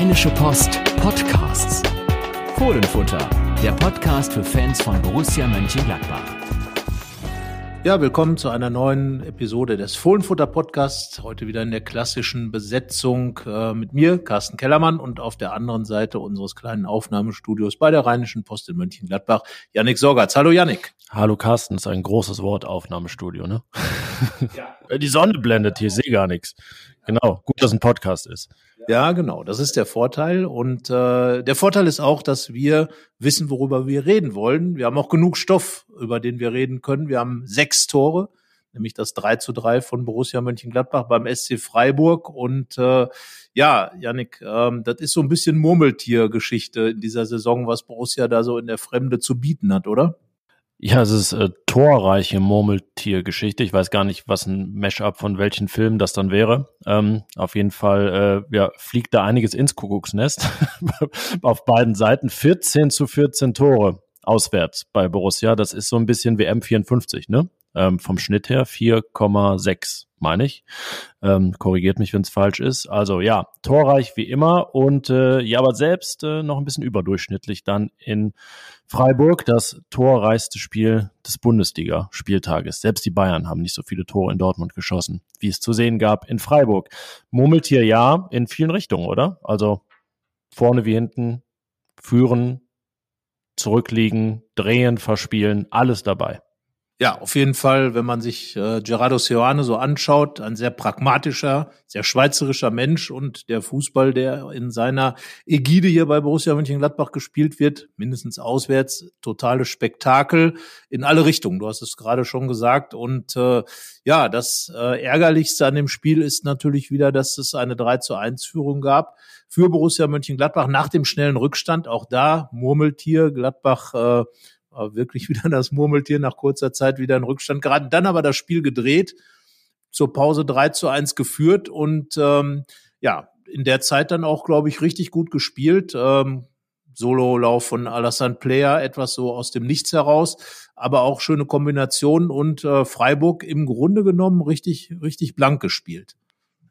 Rheinische Post Podcasts. Fohlenfutter, der Podcast für Fans von Borussia Mönchengladbach. Ja, willkommen zu einer neuen Episode des Fohlenfutter Podcasts. Heute wieder in der klassischen Besetzung äh, mit mir, Carsten Kellermann, und auf der anderen Seite unseres kleinen Aufnahmestudios bei der Rheinischen Post in Mönchengladbach, Yannick Sorgatz. Hallo Yannick. Hallo Carsten, ist ein großes Wort, Aufnahmestudio, ne? Ja. Die Sonne blendet hier, sehe gar nichts. Genau, gut, dass ein Podcast ist. Ja, genau, das ist der Vorteil. Und äh, der Vorteil ist auch, dass wir wissen, worüber wir reden wollen. Wir haben auch genug Stoff, über den wir reden können. Wir haben sechs Tore, nämlich das 3 zu 3 von Borussia Mönchengladbach beim SC Freiburg. Und äh, ja, Yannick, ähm, das ist so ein bisschen Murmeltiergeschichte in dieser Saison, was Borussia da so in der Fremde zu bieten hat, oder? Ja, es ist äh, torreiche Murmeltiergeschichte. Ich weiß gar nicht, was ein Mashup von welchen Filmen das dann wäre. Ähm, auf jeden Fall äh, ja, fliegt da einiges ins Kuckucksnest auf beiden Seiten. 14 zu 14 Tore auswärts bei Borussia. Das ist so ein bisschen WM 54, ne? Ähm, vom Schnitt her 4,6 meine ich. Ähm, korrigiert mich, wenn es falsch ist. Also ja, torreich wie immer und äh, ja, aber selbst äh, noch ein bisschen überdurchschnittlich dann in Freiburg, das torreichste Spiel des Bundesliga-Spieltages. Selbst die Bayern haben nicht so viele Tore in Dortmund geschossen, wie es zu sehen gab in Freiburg. Murmeltier ja in vielen Richtungen, oder? Also vorne wie hinten, führen, zurückliegen, drehen, verspielen, alles dabei. Ja, auf jeden Fall, wenn man sich äh, Gerardo Seoane so anschaut, ein sehr pragmatischer, sehr schweizerischer Mensch und der Fußball, der in seiner Ägide hier bei Borussia Mönchengladbach gespielt wird, mindestens auswärts, totales Spektakel in alle Richtungen. Du hast es gerade schon gesagt und äh, ja, das äh, ärgerlichste an dem Spiel ist natürlich wieder, dass es eine 3 zu 1 Führung gab für Borussia Mönchengladbach nach dem schnellen Rückstand. Auch da Murmeltier, Gladbach äh, wirklich wieder das Murmeltier nach kurzer Zeit wieder in Rückstand geraten. Dann aber das Spiel gedreht, zur Pause 3 zu 1 geführt und ähm, ja, in der Zeit dann auch, glaube ich, richtig gut gespielt. Ähm, Solo-Lauf von Alassane Player, etwas so aus dem Nichts heraus, aber auch schöne Kombinationen und äh, Freiburg im Grunde genommen richtig, richtig blank gespielt.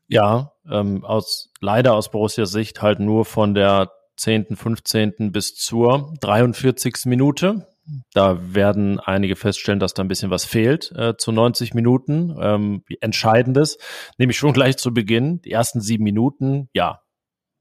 Ja, ähm, aus leider aus Borussias Sicht halt nur von der 10., 15. bis zur 43. Minute. Da werden einige feststellen, dass da ein bisschen was fehlt äh, zu 90 Minuten. Ähm, Entscheidendes, nämlich schon gleich zu Beginn, die ersten sieben Minuten, ja,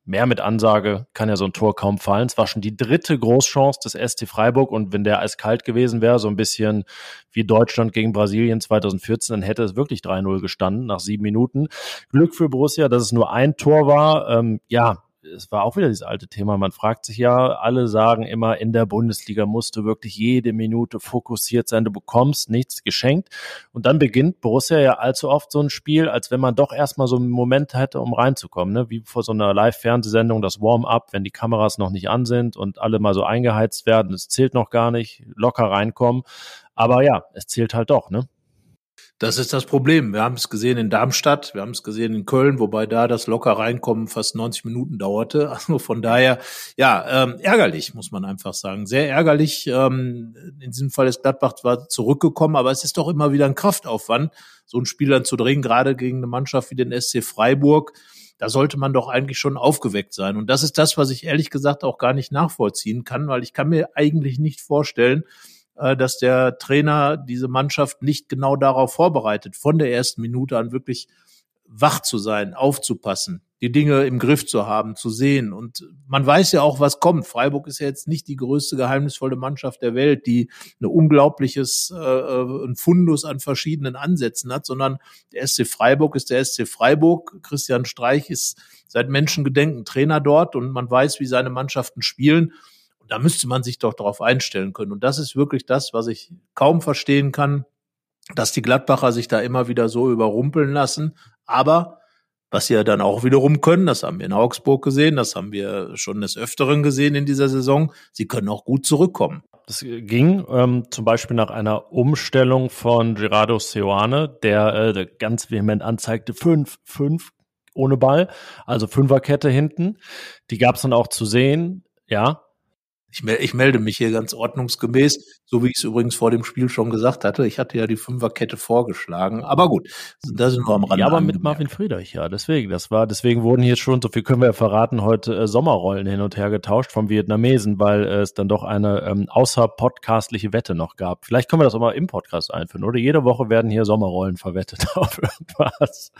mehr mit Ansage kann ja so ein Tor kaum fallen. Es war schon die dritte Großchance des ST Freiburg und wenn der eiskalt gewesen wäre, so ein bisschen wie Deutschland gegen Brasilien 2014, dann hätte es wirklich 3-0 gestanden nach sieben Minuten. Glück für Borussia, dass es nur ein Tor war. Ähm, ja, es war auch wieder dieses alte Thema. Man fragt sich ja, alle sagen immer, in der Bundesliga musst du wirklich jede Minute fokussiert sein. Du bekommst nichts geschenkt. Und dann beginnt Borussia ja allzu oft so ein Spiel, als wenn man doch erstmal so einen Moment hätte, um reinzukommen. Ne? Wie vor so einer Live-Fernsehsendung, das Warm-up, wenn die Kameras noch nicht an sind und alle mal so eingeheizt werden. Es zählt noch gar nicht, locker reinkommen. Aber ja, es zählt halt doch, ne? Das ist das Problem. Wir haben es gesehen in Darmstadt, wir haben es gesehen in Köln, wobei da das locker reinkommen fast 90 Minuten dauerte. Also von daher, ja, ähm, ärgerlich, muss man einfach sagen. Sehr ärgerlich. Ähm, in diesem Fall ist Gladbach zwar zurückgekommen, aber es ist doch immer wieder ein Kraftaufwand, so ein Spiel dann zu drehen, gerade gegen eine Mannschaft wie den SC Freiburg. Da sollte man doch eigentlich schon aufgeweckt sein. Und das ist das, was ich ehrlich gesagt auch gar nicht nachvollziehen kann, weil ich kann mir eigentlich nicht vorstellen, dass der Trainer diese Mannschaft nicht genau darauf vorbereitet, von der ersten Minute an wirklich wach zu sein, aufzupassen, die Dinge im Griff zu haben, zu sehen. Und man weiß ja auch, was kommt. Freiburg ist ja jetzt nicht die größte geheimnisvolle Mannschaft der Welt, die ein unglaubliches äh, äh ein Fundus an verschiedenen Ansätzen hat, sondern der SC Freiburg ist der SC Freiburg. Christian Streich ist seit Menschengedenken Trainer dort und man weiß, wie seine Mannschaften spielen da müsste man sich doch darauf einstellen können. Und das ist wirklich das, was ich kaum verstehen kann, dass die Gladbacher sich da immer wieder so überrumpeln lassen. Aber was sie ja dann auch wiederum können, das haben wir in Augsburg gesehen, das haben wir schon des Öfteren gesehen in dieser Saison, sie können auch gut zurückkommen. Das ging ähm, zum Beispiel nach einer Umstellung von Gerardo Seoane, der, äh, ganz vehement anzeigte, fünf, fünf ohne Ball, also Fünferkette hinten. Die gab es dann auch zu sehen. Ja, Ich, mel ich, melde mich hier ganz ordnungsgemäß, so wie ich es übrigens vor dem Spiel schon gesagt hatte. Ich hatte ja die Fünferkette vorgeschlagen, aber gut, das ist nur am Rande. Ja, aber mit Marvin Friedrich, ja, deswegen, das war, deswegen wurden hier schon, so viel können wir ja verraten, heute äh, Sommerrollen hin und her getauscht vom Vietnamesen, weil äh, es dann doch eine ähm, außerpodcastliche Wette noch gab. Vielleicht können wir das auch mal im Podcast einführen, oder? Jede Woche werden hier Sommerrollen verwettet auf irgendwas.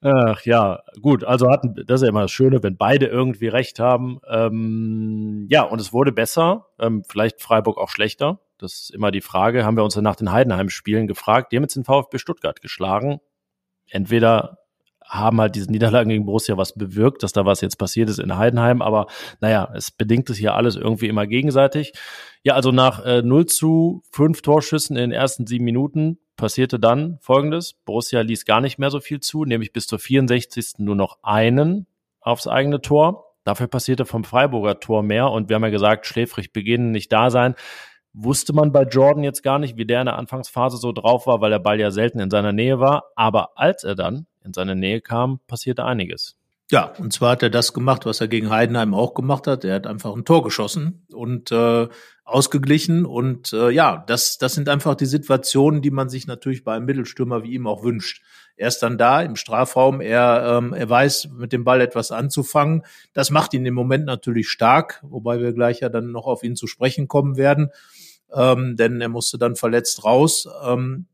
Ach ja, gut, also hatten, das ist ja immer das Schöne, wenn beide irgendwie recht haben. Ähm, ja, und es wurde besser, ähm, vielleicht Freiburg auch schlechter. Das ist immer die Frage. Haben wir uns nach den Heidenheim-Spielen gefragt. Die haben jetzt den VfB Stuttgart geschlagen. Entweder haben halt diese Niederlagen gegen Borussia was bewirkt, dass da was jetzt passiert ist in Heidenheim, aber naja, es bedingt es hier alles irgendwie immer gegenseitig. Ja, also nach äh, 0 zu 5 Torschüssen in den ersten sieben Minuten passierte dann folgendes. Borussia ließ gar nicht mehr so viel zu, nämlich bis zur 64. nur noch einen aufs eigene Tor. Dafür passierte vom Freiburger Tor mehr und wir haben ja gesagt, schläfrig beginnen, nicht da sein. Wusste man bei Jordan jetzt gar nicht, wie der in der Anfangsphase so drauf war, weil der Ball ja selten in seiner Nähe war. Aber als er dann in seine Nähe kam, passierte einiges. Ja, und zwar hat er das gemacht, was er gegen Heidenheim auch gemacht hat. Er hat einfach ein Tor geschossen und äh, ausgeglichen. Und äh, ja, das, das sind einfach die Situationen, die man sich natürlich bei einem Mittelstürmer wie ihm auch wünscht. Er ist dann da im Strafraum, er, ähm, er weiß, mit dem Ball etwas anzufangen. Das macht ihn im Moment natürlich stark, wobei wir gleich ja dann noch auf ihn zu sprechen kommen werden, ähm, denn er musste dann verletzt raus. Ähm,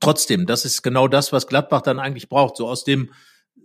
trotzdem, das ist genau das, was Gladbach dann eigentlich braucht. So aus dem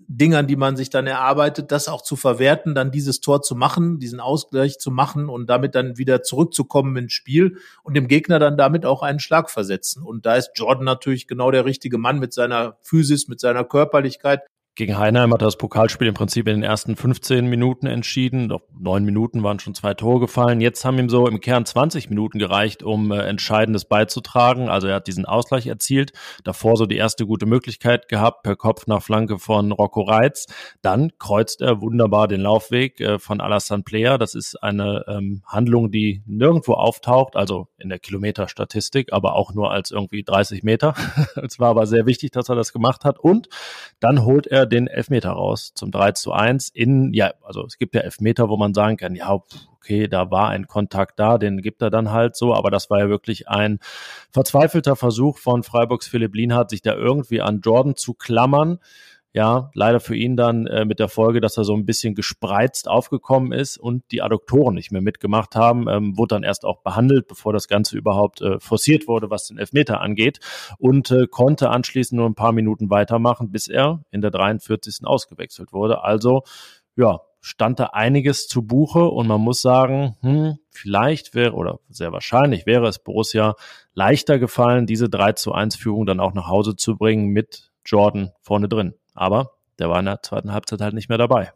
Dingern, die man sich dann erarbeitet, das auch zu verwerten, dann dieses Tor zu machen, diesen Ausgleich zu machen und damit dann wieder zurückzukommen ins Spiel und dem Gegner dann damit auch einen Schlag versetzen. Und da ist Jordan natürlich genau der richtige Mann mit seiner Physis, mit seiner Körperlichkeit, gegen Heinheim hat er das Pokalspiel im Prinzip in den ersten 15 Minuten entschieden. Auf neun Minuten waren schon zwei Tore gefallen. Jetzt haben ihm so im Kern 20 Minuten gereicht, um äh, Entscheidendes beizutragen. Also er hat diesen Ausgleich erzielt. Davor so die erste gute Möglichkeit gehabt, per Kopf nach Flanke von Rocco Reitz. Dann kreuzt er wunderbar den Laufweg äh, von Alassane Player. Das ist eine ähm, Handlung, die nirgendwo auftaucht, also in der Kilometerstatistik, aber auch nur als irgendwie 30 Meter. es war aber sehr wichtig, dass er das gemacht hat. Und dann holt er den Elfmeter raus zum 3 zu 1 in, ja, also es gibt ja Elfmeter, wo man sagen kann, ja, okay, da war ein Kontakt da, den gibt er dann halt so, aber das war ja wirklich ein verzweifelter Versuch von Freiburgs Philipp Lienhardt, sich da irgendwie an Jordan zu klammern. Ja, leider für ihn dann äh, mit der Folge, dass er so ein bisschen gespreizt aufgekommen ist und die Adduktoren nicht mehr mitgemacht haben, ähm, wurde dann erst auch behandelt, bevor das Ganze überhaupt äh, forciert wurde, was den Elfmeter angeht und äh, konnte anschließend nur ein paar Minuten weitermachen, bis er in der 43. ausgewechselt wurde. Also, ja, stand da einiges zu Buche und man muss sagen, hm, vielleicht wäre oder sehr wahrscheinlich wäre es Borussia leichter gefallen, diese 3 zu 1 Führung dann auch nach Hause zu bringen mit Jordan vorne drin. Aber der war in der zweiten Halbzeit halt nicht mehr dabei.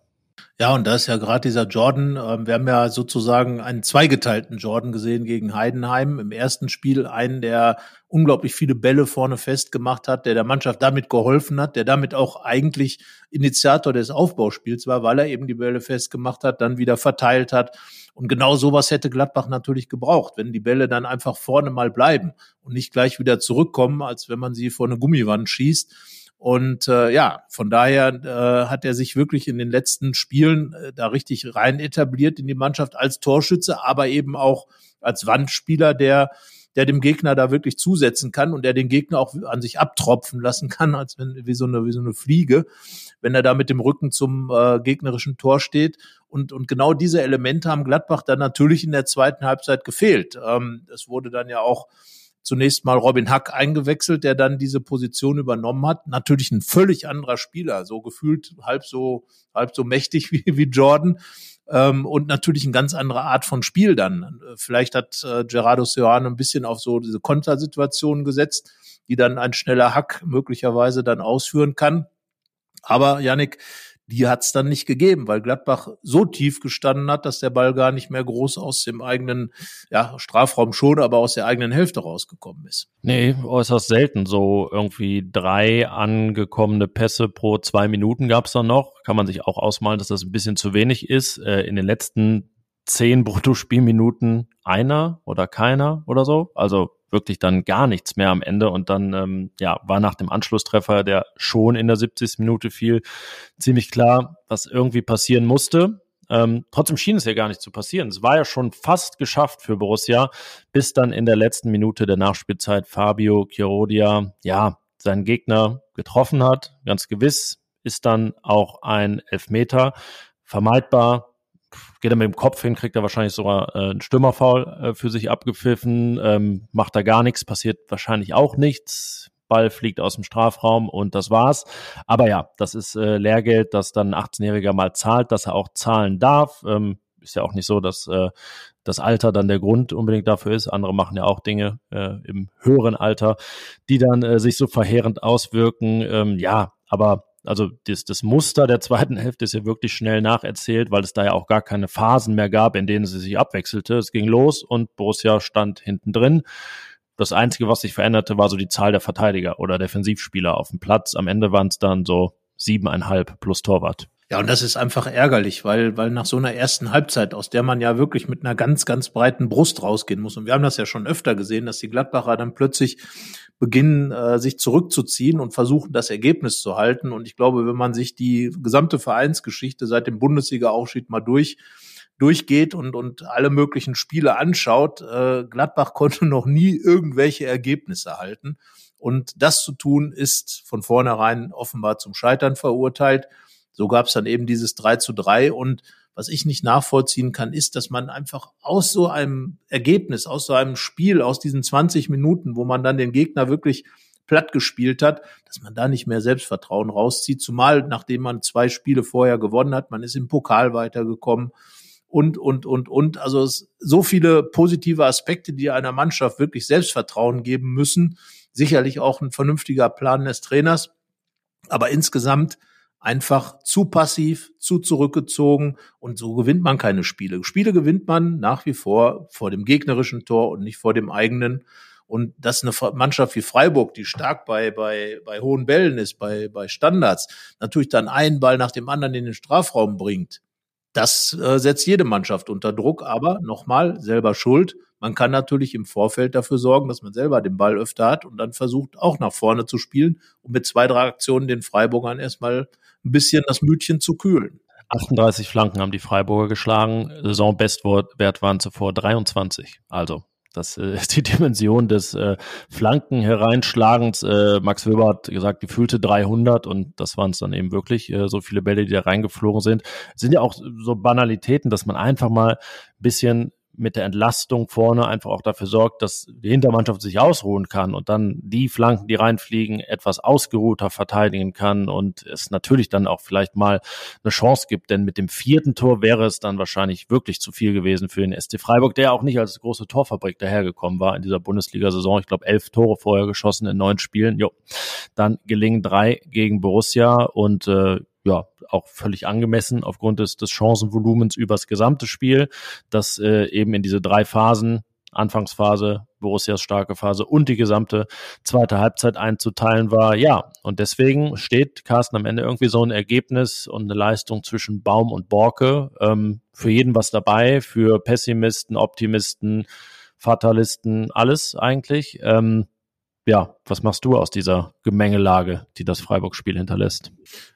Ja, und da ist ja gerade dieser Jordan, äh, wir haben ja sozusagen einen zweigeteilten Jordan gesehen gegen Heidenheim. Im ersten Spiel einen, der unglaublich viele Bälle vorne festgemacht hat, der der Mannschaft damit geholfen hat, der damit auch eigentlich Initiator des Aufbauspiels war, weil er eben die Bälle festgemacht hat, dann wieder verteilt hat. Und genau sowas hätte Gladbach natürlich gebraucht, wenn die Bälle dann einfach vorne mal bleiben und nicht gleich wieder zurückkommen, als wenn man sie vor eine Gummiwand schießt und äh, ja, von daher äh, hat er sich wirklich in den letzten Spielen äh, da richtig rein etabliert in die Mannschaft als Torschütze, aber eben auch als Wandspieler, der der dem Gegner da wirklich zusetzen kann und der den Gegner auch an sich abtropfen lassen kann, als wenn wie so eine wie so eine Fliege, wenn er da mit dem Rücken zum äh, gegnerischen Tor steht. Und und genau diese Elemente haben Gladbach dann natürlich in der zweiten Halbzeit gefehlt. Ähm, das wurde dann ja auch zunächst mal Robin Hack eingewechselt, der dann diese Position übernommen hat. Natürlich ein völlig anderer Spieler, so gefühlt halb so, halb so mächtig wie, wie Jordan. Ähm, und natürlich eine ganz andere Art von Spiel dann. Vielleicht hat äh, Gerardo Seoane ein bisschen auf so diese Kontersituationen gesetzt, die dann ein schneller Hack möglicherweise dann ausführen kann. Aber Yannick, die hat es dann nicht gegeben, weil Gladbach so tief gestanden hat, dass der Ball gar nicht mehr groß aus dem eigenen ja, Strafraum schon, aber aus der eigenen Hälfte rausgekommen ist. Nee, äußerst selten. So irgendwie drei angekommene Pässe pro zwei Minuten gab es dann noch. Kann man sich auch ausmalen, dass das ein bisschen zu wenig ist. Äh, in den letzten zehn Bruttospielminuten einer oder keiner oder so. Also wirklich dann gar nichts mehr am Ende und dann ähm, ja war nach dem Anschlusstreffer, der schon in der 70. Minute fiel, ziemlich klar, was irgendwie passieren musste. Ähm, trotzdem schien es ja gar nicht zu passieren. Es war ja schon fast geschafft für Borussia, bis dann in der letzten Minute der Nachspielzeit Fabio Chirodia, ja, seinen Gegner getroffen hat. Ganz gewiss ist dann auch ein Elfmeter vermeidbar. Geht er mit dem Kopf hin, kriegt er wahrscheinlich sogar äh, einen Stürmerfoul äh, für sich abgepfiffen, ähm, macht da gar nichts, passiert wahrscheinlich auch nichts. Ball fliegt aus dem Strafraum und das war's. Aber ja, das ist äh, Lehrgeld, das dann ein 18-Jähriger mal zahlt, dass er auch zahlen darf. Ähm, ist ja auch nicht so, dass äh, das Alter dann der Grund unbedingt dafür ist. Andere machen ja auch Dinge äh, im höheren Alter, die dann äh, sich so verheerend auswirken. Ähm, ja, aber also das, das Muster der zweiten Hälfte ist ja wirklich schnell nacherzählt, weil es da ja auch gar keine Phasen mehr gab, in denen sie sich abwechselte. Es ging los und Borussia stand hinten drin. Das Einzige, was sich veränderte, war so die Zahl der Verteidiger oder Defensivspieler auf dem Platz. Am Ende waren es dann so siebeneinhalb plus Torwart. Ja, und das ist einfach ärgerlich, weil, weil nach so einer ersten Halbzeit, aus der man ja wirklich mit einer ganz, ganz breiten Brust rausgehen muss. Und wir haben das ja schon öfter gesehen, dass die Gladbacher dann plötzlich beginnen, äh, sich zurückzuziehen und versuchen, das Ergebnis zu halten. Und ich glaube, wenn man sich die gesamte Vereinsgeschichte seit dem Bundesliga-Aufstieg mal durch durchgeht und, und alle möglichen Spiele anschaut, äh, Gladbach konnte noch nie irgendwelche Ergebnisse halten. Und das zu tun, ist von vornherein offenbar zum Scheitern verurteilt. So gab es dann eben dieses 3 zu 3 und was ich nicht nachvollziehen kann, ist, dass man einfach aus so einem Ergebnis, aus so einem Spiel, aus diesen 20 Minuten, wo man dann den Gegner wirklich platt gespielt hat, dass man da nicht mehr Selbstvertrauen rauszieht, zumal nachdem man zwei Spiele vorher gewonnen hat, man ist im Pokal weitergekommen und, und, und, und. Also so viele positive Aspekte, die einer Mannschaft wirklich Selbstvertrauen geben müssen. Sicherlich auch ein vernünftiger Plan des Trainers. Aber insgesamt einfach zu passiv, zu zurückgezogen und so gewinnt man keine Spiele. Spiele gewinnt man nach wie vor vor dem gegnerischen Tor und nicht vor dem eigenen. Und dass eine Mannschaft wie Freiburg, die stark bei, bei, bei hohen Bällen ist, bei, bei Standards, natürlich dann einen Ball nach dem anderen in den Strafraum bringt, das äh, setzt jede Mannschaft unter Druck. Aber nochmal, selber schuld. Man kann natürlich im Vorfeld dafür sorgen, dass man selber den Ball öfter hat und dann versucht, auch nach vorne zu spielen und mit zwei, drei Aktionen den Freiburgern erstmal ein bisschen das Mütchen zu kühlen. 38 Flanken haben die Freiburger geschlagen. Saisonbestwert waren zuvor 23. Also, das äh, ist die Dimension des äh, Flanken hereinschlagens. Äh, Max Wilber hat gesagt, gefühlte 300 und das waren es dann eben wirklich, so viele Bälle, die da reingeflogen sind. Es sind ja auch so Banalitäten, dass man einfach mal ein bisschen mit der Entlastung vorne einfach auch dafür sorgt, dass die Hintermannschaft sich ausruhen kann und dann die Flanken, die reinfliegen, etwas ausgeruhter verteidigen kann und es natürlich dann auch vielleicht mal eine Chance gibt, denn mit dem vierten Tor wäre es dann wahrscheinlich wirklich zu viel gewesen für den SC Freiburg, der auch nicht als große Torfabrik dahergekommen war in dieser Bundesliga-Saison. Ich glaube, elf Tore vorher geschossen in neun Spielen. Jo, dann gelingen drei gegen Borussia und äh, ja, auch völlig angemessen aufgrund des, des Chancenvolumens übers gesamte Spiel, das äh, eben in diese drei Phasen, Anfangsphase, Borussias starke Phase und die gesamte zweite Halbzeit einzuteilen war. Ja, und deswegen steht Carsten am Ende irgendwie so ein Ergebnis und eine Leistung zwischen Baum und Borke. Ähm, für jeden was dabei, für Pessimisten, Optimisten, Fatalisten, alles eigentlich. Ähm, ja, was machst du aus dieser Gemengelage, die das Freiburg-Spiel hinterlässt?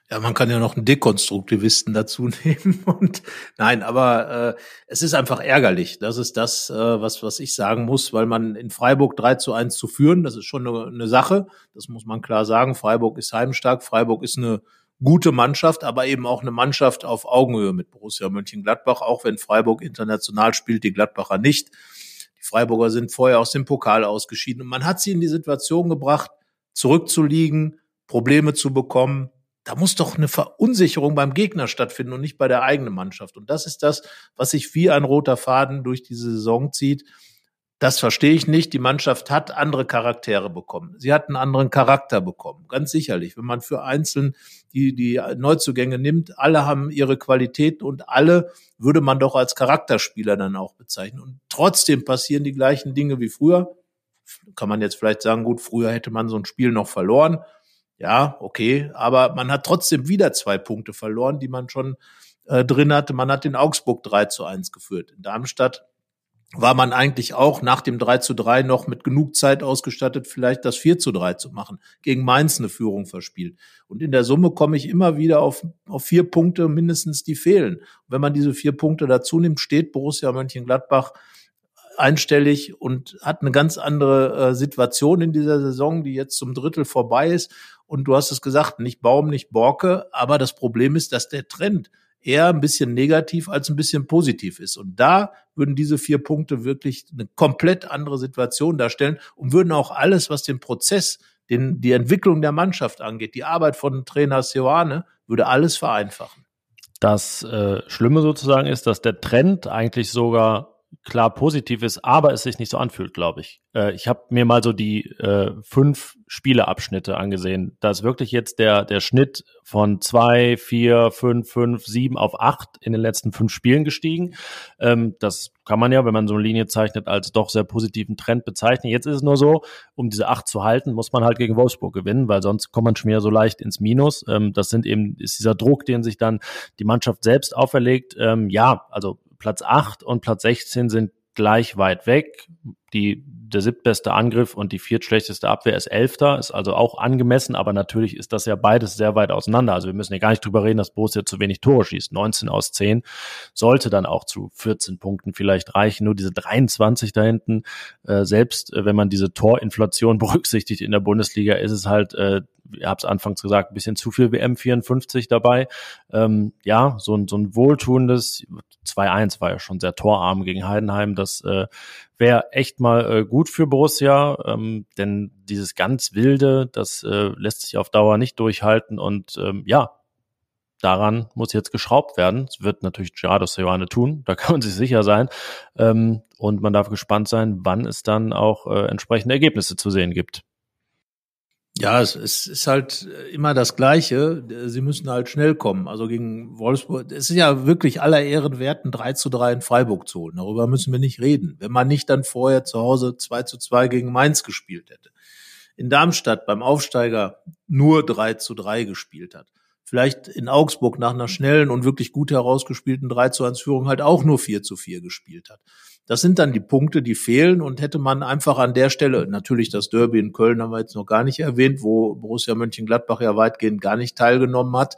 Ja, man kann ja noch einen Dekonstruktivisten dazu nehmen und nein, aber äh, es ist einfach ärgerlich. Das ist das, äh, was was ich sagen muss, weil man in Freiburg 3 zu 1 zu führen, das ist schon eine, eine Sache. Das muss man klar sagen. Freiburg ist heimstark. Freiburg ist eine gute Mannschaft, aber eben auch eine Mannschaft auf Augenhöhe mit Borussia Mönchengladbach, auch wenn Freiburg international spielt, die Gladbacher nicht. Freiburger sind vorher aus dem Pokal ausgeschieden und man hat sie in die Situation gebracht, zurückzuliegen, Probleme zu bekommen. Da muss doch eine Verunsicherung beim Gegner stattfinden und nicht bei der eigenen Mannschaft. Und das ist das, was sich wie ein roter Faden durch diese Saison zieht. Das verstehe ich nicht. Die Mannschaft hat andere Charaktere bekommen. Sie hat einen anderen Charakter bekommen. Ganz sicherlich. Wenn man für einzeln die, die Neuzugänge nimmt, alle haben ihre Qualitäten und alle würde man doch als Charakterspieler dann auch bezeichnen. Und trotzdem passieren die gleichen Dinge wie früher. Kann man jetzt vielleicht sagen, gut, früher hätte man so ein Spiel noch verloren. Ja, okay. Aber man hat trotzdem wieder zwei Punkte verloren, die man schon äh, drin hatte. Man hat den Augsburg 3 zu 1 geführt. In Darmstadt war man eigentlich auch nach dem 3 zu 3 noch mit genug Zeit ausgestattet, vielleicht das 4 zu 3 zu machen, gegen Mainz eine Führung verspielt. Und in der Summe komme ich immer wieder auf, auf vier Punkte mindestens, die fehlen. Und wenn man diese vier Punkte dazu nimmt, steht Borussia Mönchengladbach einstellig und hat eine ganz andere äh, Situation in dieser Saison, die jetzt zum Drittel vorbei ist. Und du hast es gesagt, nicht Baum, nicht Borke, aber das Problem ist, dass der Trend eher ein bisschen negativ als ein bisschen positiv ist. Und da würden diese vier Punkte wirklich eine komplett andere Situation darstellen und würden auch alles, was den Prozess, den, die Entwicklung der Mannschaft angeht, die Arbeit von Trainer Seoane, würde alles vereinfachen. Das äh, Schlimme sozusagen ist, dass der Trend eigentlich sogar klar positiv ist, aber es sich nicht so anfühlt, glaube ich. Äh, ich habe mir mal so die äh, fünf Spieleabschnitte angesehen. Da ist wirklich jetzt der, der Schnitt von zwei, vier, fünf, fünf, sieben auf acht in den letzten fünf Spielen gestiegen. Ähm, das kann man ja, wenn man so eine Linie zeichnet, als doch sehr positiven Trend bezeichnen. Jetzt ist es nur so, um diese acht zu halten, muss man halt gegen Wolfsburg gewinnen, weil sonst kommt man schon wieder so leicht ins Minus. Ähm, das sind eben, ist dieser Druck, den sich dann die Mannschaft selbst auferlegt. Ähm, ja, also Platz 8 und Platz 16 sind gleich weit weg. Die, der siebtbeste Angriff und die viertschlechteste Abwehr ist Elfter, ist also auch angemessen, aber natürlich ist das ja beides sehr weit auseinander. Also wir müssen ja gar nicht drüber reden, dass Borussia zu wenig Tore schießt. 19 aus 10 sollte dann auch zu 14 Punkten vielleicht reichen. Nur diese 23 da hinten, äh, selbst äh, wenn man diese Torinflation berücksichtigt in der Bundesliga, ist es halt äh, ihr habt es anfangs gesagt, ein bisschen zu viel WM 54 dabei. Ähm, ja, so ein, so ein wohltuendes 2-1 war ja schon sehr torarm gegen Heidenheim. Das äh, wäre echt mal äh, gut für Borussia, ähm, denn dieses ganz wilde, das äh, lässt sich auf Dauer nicht durchhalten und ähm, ja, daran muss jetzt geschraubt werden. Es wird natürlich Gerardo Seoane tun, da kann man sich sicher sein. Ähm, und man darf gespannt sein, wann es dann auch äh, entsprechende Ergebnisse zu sehen gibt. Ja, es, es ist halt immer das Gleiche. Sie müssen halt schnell kommen. Also gegen Wolfsburg, es ist ja wirklich aller Ehren wert, ein 3 zu 3 in Freiburg zu holen. Darüber müssen wir nicht reden. Wenn man nicht dann vorher zu Hause 2 zu 2 gegen Mainz gespielt hätte. In Darmstadt beim Aufsteiger nur 3 zu 3 gespielt hat. Vielleicht in Augsburg nach einer schnellen und wirklich gut herausgespielten 3 zu 1 Führung halt auch nur 4 zu 4 gespielt hat. Das sind dann die Punkte, die fehlen und hätte man einfach an der Stelle, natürlich das Derby in Köln haben wir jetzt noch gar nicht erwähnt, wo Borussia Mönchengladbach ja weitgehend gar nicht teilgenommen hat.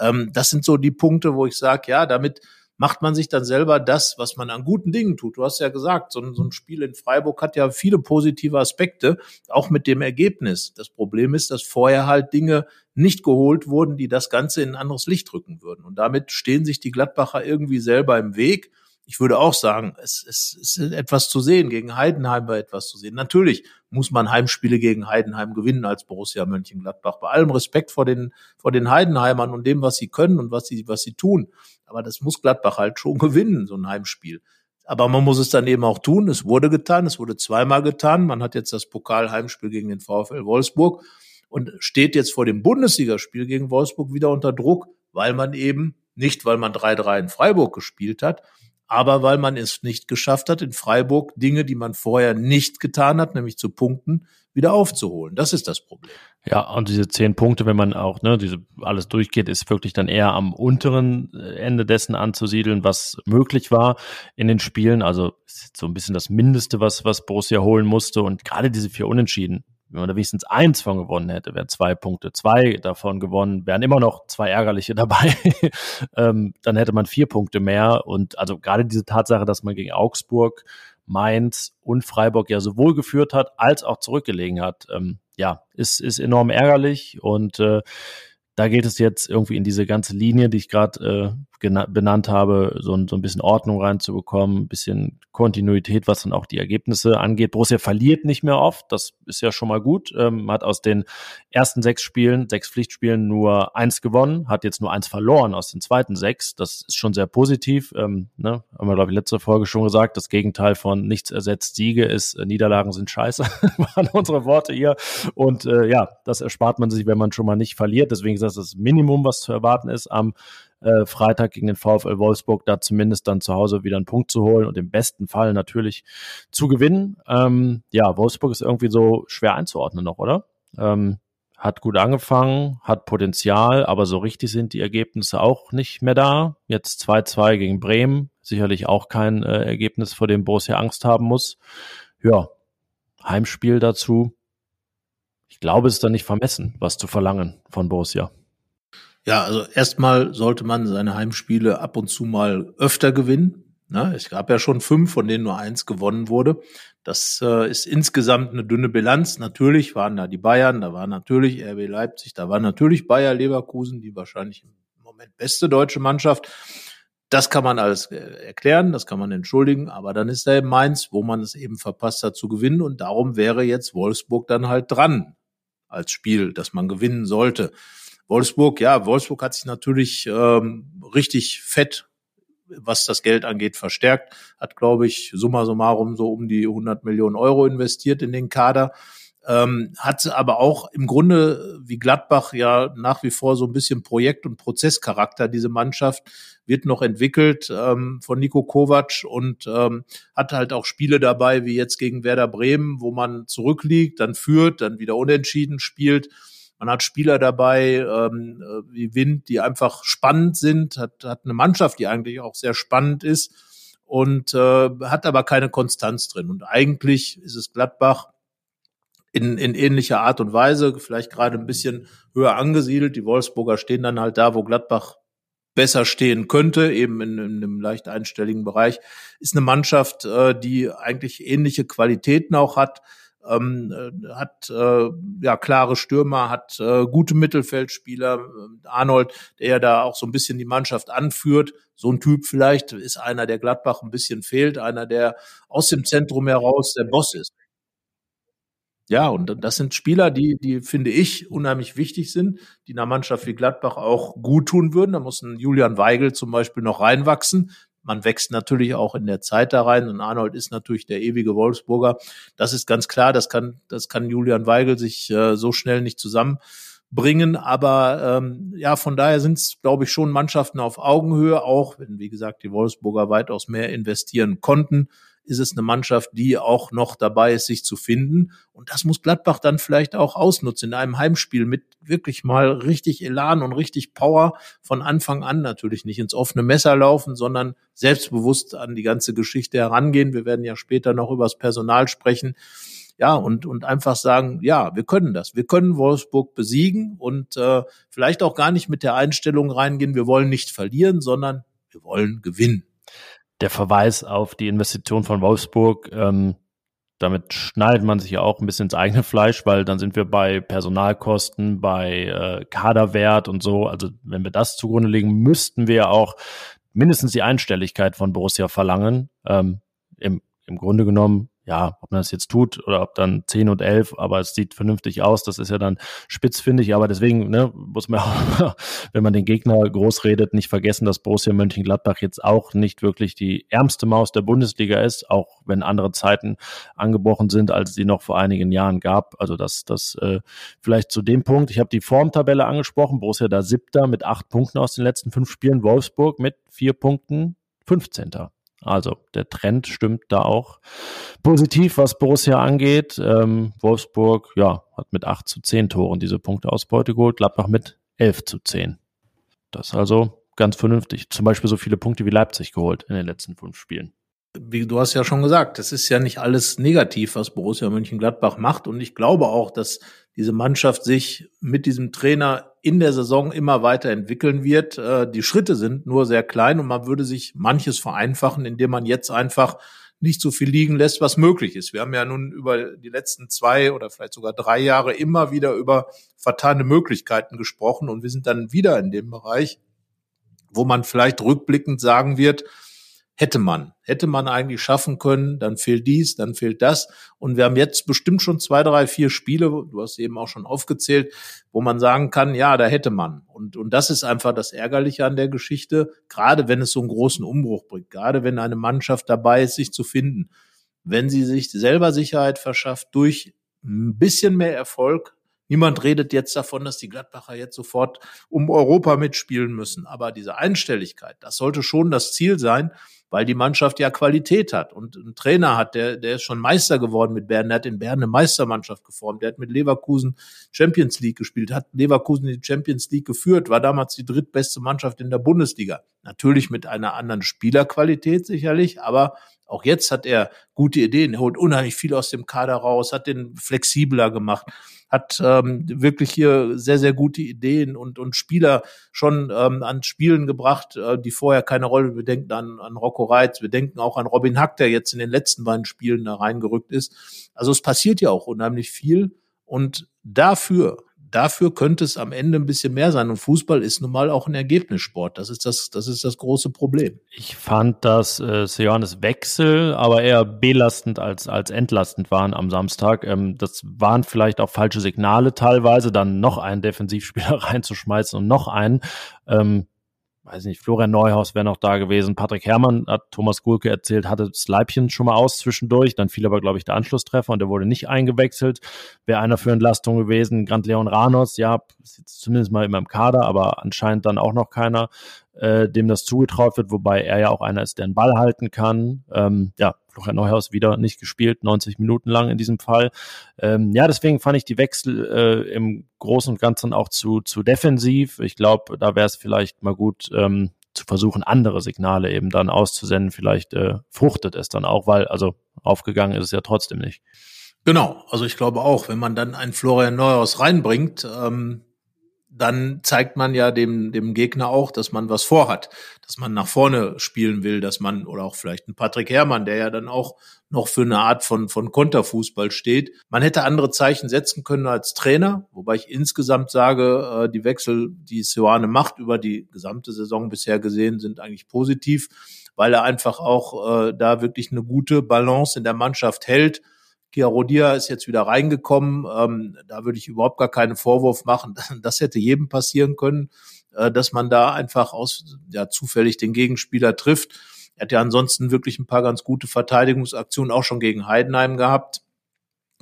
Ähm, das sind so die Punkte, wo ich sage, ja, damit macht man sich dann selber das, was man an guten Dingen tut. Du hast ja gesagt, so ein, so ein Spiel in Freiburg hat ja viele positive Aspekte, auch mit dem Ergebnis. Das Problem ist, dass vorher halt Dinge nicht geholt wurden, die das Ganze in ein anderes Licht rücken würden. Und damit stehen sich die Gladbacher irgendwie selber im Weg ich würde auch sagen, es, es, es ist etwas zu sehen, gegen Heidenheim war etwas zu sehen. Natürlich muss man Heimspiele gegen Heidenheim gewinnen als Borussia Mönchengladbach. Bei allem Respekt vor den, vor den Heidenheimern und dem, was sie können und was sie, was sie tun. Aber das muss Gladbach halt schon gewinnen, so ein Heimspiel. Aber man muss es dann eben auch tun. Es wurde getan, es wurde zweimal getan. Man hat jetzt das Pokalheimspiel gegen den VfL Wolfsburg und steht jetzt vor dem Bundesligaspiel gegen Wolfsburg wieder unter Druck, weil man eben nicht, weil man 3-3 in Freiburg gespielt hat, aber weil man es nicht geschafft hat, in Freiburg Dinge, die man vorher nicht getan hat, nämlich zu punkten, wieder aufzuholen. Das ist das Problem. Ja, und diese zehn Punkte, wenn man auch ne, diese alles durchgeht, ist wirklich dann eher am unteren äh, Ende dessen anzusiedeln, was möglich war in den Spielen. Also so ein bisschen das Mindeste, was was Borussia holen musste. Und gerade diese vier Unentschieden, wenn man da wenigstens eins von gewonnen hätte, wären zwei Punkte. Zwei davon gewonnen, wären immer noch zwei ärgerliche dabei. ähm, dann hätte man vier Punkte mehr. Und also gerade diese Tatsache, dass man gegen Augsburg, Mainz und Freiburg ja sowohl geführt hat, als auch zurückgelegen hat, ähm, ja, ist, ist enorm ärgerlich. Und äh, da geht es jetzt irgendwie in diese ganze Linie, die ich gerade äh, benannt habe, so ein, so ein bisschen Ordnung reinzubekommen, ein bisschen Kontinuität, was dann auch die Ergebnisse angeht. Borussia verliert nicht mehr oft, das ist ja schon mal gut. Ähm, hat aus den ersten sechs Spielen, sechs Pflichtspielen nur eins gewonnen, hat jetzt nur eins verloren aus den zweiten sechs. Das ist schon sehr positiv. Ähm, ne? Haben wir, glaube ich, letzte Folge schon gesagt. Das Gegenteil von nichts ersetzt Siege ist, äh, Niederlagen sind scheiße, waren unsere Worte hier. Und äh, ja, das erspart man sich, wenn man schon mal nicht verliert. Deswegen ist das das Minimum, was zu erwarten ist am äh, Freitag gegen den VfL Wolfsburg da zumindest dann zu Hause wieder einen Punkt zu holen und im besten Fall natürlich zu gewinnen. Ähm, ja, Wolfsburg ist irgendwie so schwer einzuordnen noch, oder? Ähm, hat gut angefangen, hat Potenzial, aber so richtig sind die Ergebnisse auch nicht mehr da. Jetzt 2-2 gegen Bremen, sicherlich auch kein äh, Ergebnis, vor dem Borussia Angst haben muss. Ja, Heimspiel dazu. Ich glaube, es ist dann nicht vermessen, was zu verlangen von Borussia. Ja, also erstmal sollte man seine Heimspiele ab und zu mal öfter gewinnen. Na, es gab ja schon fünf, von denen nur eins gewonnen wurde. Das äh, ist insgesamt eine dünne Bilanz. Natürlich waren da die Bayern, da war natürlich RB Leipzig, da war natürlich Bayer Leverkusen, die wahrscheinlich im Moment beste deutsche Mannschaft. Das kann man alles äh, erklären, das kann man entschuldigen, aber dann ist da eben Mainz, wo man es eben verpasst hat zu gewinnen und darum wäre jetzt Wolfsburg dann halt dran als Spiel, das man gewinnen sollte. Wolfsburg, ja, Wolfsburg hat sich natürlich ähm, richtig fett, was das Geld angeht, verstärkt. Hat, glaube ich, summa summarum so um die 100 Millionen Euro investiert in den Kader. Ähm, hat aber auch im Grunde wie Gladbach ja nach wie vor so ein bisschen Projekt- und Prozesscharakter. Diese Mannschaft wird noch entwickelt ähm, von Nico Kovac und ähm, hat halt auch Spiele dabei, wie jetzt gegen Werder Bremen, wo man zurückliegt, dann führt, dann wieder unentschieden spielt man hat Spieler dabei ähm, äh, wie Wind, die einfach spannend sind, hat, hat eine Mannschaft, die eigentlich auch sehr spannend ist und äh, hat aber keine Konstanz drin. Und eigentlich ist es Gladbach in, in ähnlicher Art und Weise, vielleicht gerade ein bisschen höher angesiedelt. Die Wolfsburger stehen dann halt da, wo Gladbach besser stehen könnte, eben in, in einem leicht einstelligen Bereich, ist eine Mannschaft, äh, die eigentlich ähnliche Qualitäten auch hat, ähm, äh, hat äh, ja klare Stürmer, hat äh, gute Mittelfeldspieler. Äh, Arnold, der ja da auch so ein bisschen die Mannschaft anführt, so ein Typ vielleicht ist einer, der Gladbach ein bisschen fehlt, einer, der aus dem Zentrum heraus der Boss ist. Ja, und das sind Spieler, die, die finde ich unheimlich wichtig sind, die einer Mannschaft wie Gladbach auch gut tun würden. Da muss ein Julian Weigel zum Beispiel noch reinwachsen man wächst natürlich auch in der Zeit da rein und Arnold ist natürlich der ewige Wolfsburger. Das ist ganz klar, das kann, das kann Julian Weigel sich äh, so schnell nicht zusammenbringen. Aber ähm, ja, von daher sind es, glaube ich, schon Mannschaften auf Augenhöhe, auch wenn, wie gesagt, die Wolfsburger weitaus mehr investieren konnten ist es eine Mannschaft, die auch noch dabei ist, sich zu finden. Und das muss Gladbach dann vielleicht auch ausnutzen in einem Heimspiel mit wirklich mal richtig Elan und richtig Power von Anfang an natürlich nicht ins offene Messer laufen, sondern selbstbewusst an die ganze Geschichte herangehen. Wir werden ja später noch über das Personal sprechen. Ja, und, und einfach sagen, ja, wir können das. Wir können Wolfsburg besiegen und äh, vielleicht auch gar nicht mit der Einstellung reingehen, wir wollen nicht verlieren, sondern wir wollen gewinnen der Verweis auf die Investition von Wolfsburg, ähm, damit schneidet man sich ja auch ein bisschen ins eigene Fleisch, weil dann sind wir bei Personalkosten, bei äh, Kaderwert und so. Also wenn wir das zugrunde legen, müssten wir auch mindestens die Einstelligkeit von Borussia verlangen. Ähm, im, Im Grunde genommen ja, ob man das jetzt tut oder ob dann 10 und 11, aber es sieht vernünftig aus, das ist ja dann spitzfindig, aber deswegen ne, muss man auch, wenn man den Gegner groß redet, nicht vergessen, dass Borussia Mönchengladbach jetzt auch nicht wirklich die ärmste Maus der Bundesliga ist, auch wenn andere Zeiten angebrochen sind, als sie noch vor einigen Jahren gab. Also das, das äh, vielleicht zu dem Punkt. Ich habe die Formtabelle angesprochen, Borussia da siebter mit acht Punkten aus den letzten fünf Spielen, Wolfsburg mit vier Punkten 15. Also der Trend stimmt da auch positiv, was Borussia angeht. Ähm, Wolfsburg ja, hat mit 8 zu 10 Toren diese Punkteausbeute geholt, Gladbach mit 11 zu 10. Das ist also ganz vernünftig. Zum Beispiel so viele Punkte wie Leipzig geholt in den letzten fünf Spielen wie du hast ja schon gesagt, das ist ja nicht alles negativ, was Borussia Mönchengladbach macht. Und ich glaube auch, dass diese Mannschaft sich mit diesem Trainer in der Saison immer weiter entwickeln wird. Äh, die Schritte sind nur sehr klein und man würde sich manches vereinfachen, indem man jetzt einfach nicht so viel liegen lässt, was möglich ist. Wir haben ja nun über die letzten zwei oder vielleicht sogar drei Jahre immer wieder über vertane Möglichkeiten gesprochen und wir sind dann wieder in dem Bereich, wo man vielleicht rückblickend sagen wird, hätte man, hätte man eigentlich schaffen können, dann fehlt dies, dann fehlt das. Und wir haben jetzt bestimmt schon zwei, drei, vier Spiele, du hast eben auch schon aufgezählt, wo man sagen kann, ja, da hätte man. Und, und das ist einfach das Ärgerliche an der Geschichte, gerade wenn es so einen großen Umbruch bringt, gerade wenn eine Mannschaft dabei ist, sich zu finden. Wenn sie sich selber Sicherheit verschafft durch ein bisschen mehr Erfolg, Niemand redet jetzt davon, dass die Gladbacher jetzt sofort um Europa mitspielen müssen. Aber diese Einstelligkeit, das sollte schon das Ziel sein, weil die Mannschaft ja Qualität hat und einen Trainer hat, der, der ist schon Meister geworden mit Bern, der hat in Bern eine Meistermannschaft geformt, der hat mit Leverkusen Champions League gespielt, hat Leverkusen in die Champions League geführt, war damals die drittbeste Mannschaft in der Bundesliga. Natürlich mit einer anderen Spielerqualität sicherlich, aber auch jetzt hat er gute Ideen. Er holt unheimlich viel aus dem Kader raus, hat den flexibler gemacht, hat ähm, wirklich hier sehr, sehr gute Ideen und, und Spieler schon ähm, an Spielen gebracht, äh, die vorher keine Rolle. Wir denken an, an Rocco Reitz, wir denken auch an Robin Hack, der jetzt in den letzten beiden Spielen da reingerückt ist. Also es passiert ja auch unheimlich viel. Und dafür dafür könnte es am Ende ein bisschen mehr sein. Und Fußball ist nun mal auch ein Ergebnissport. Das ist das, das ist das große Problem. Ich fand, dass äh, Seoanes Wechsel aber eher belastend als, als entlastend waren am Samstag. Ähm, das waren vielleicht auch falsche Signale teilweise, dann noch einen Defensivspieler reinzuschmeißen und noch einen. Ähm, weiß nicht, Florian Neuhaus wäre noch da gewesen. Patrick Herrmann hat Thomas Gulke erzählt, hatte das Leibchen schon mal aus zwischendurch. Dann fiel aber, glaube ich, der Anschlusstreffer und der wurde nicht eingewechselt. Wäre einer für Entlastung gewesen. Grant Leon Ranos, ja, ist jetzt zumindest mal immer im Kader, aber anscheinend dann auch noch keiner äh, dem das zugetraut wird, wobei er ja auch einer ist, der den Ball halten kann. Ähm, ja, Florian Neuhaus wieder nicht gespielt, 90 Minuten lang in diesem Fall. Ähm, ja, deswegen fand ich die Wechsel äh, im Großen und Ganzen auch zu, zu defensiv. Ich glaube, da wäre es vielleicht mal gut, ähm, zu versuchen, andere Signale eben dann auszusenden. Vielleicht äh, fruchtet es dann auch, weil, also aufgegangen ist es ja trotzdem nicht. Genau, also ich glaube auch, wenn man dann einen Florian Neuhaus reinbringt, ähm, dann zeigt man ja dem, dem Gegner auch, dass man was vorhat, dass man nach vorne spielen will, dass man, oder auch vielleicht ein Patrick Herrmann, der ja dann auch noch für eine Art von, von Konterfußball steht. Man hätte andere Zeichen setzen können als Trainer, wobei ich insgesamt sage, äh, die Wechsel, die Sioane macht über die gesamte Saison bisher gesehen, sind eigentlich positiv, weil er einfach auch äh, da wirklich eine gute Balance in der Mannschaft hält Chiarodia ist jetzt wieder reingekommen. Ähm, da würde ich überhaupt gar keinen Vorwurf machen. Das hätte jedem passieren können, äh, dass man da einfach aus, ja, zufällig den Gegenspieler trifft. Er hat ja ansonsten wirklich ein paar ganz gute Verteidigungsaktionen auch schon gegen Heidenheim gehabt.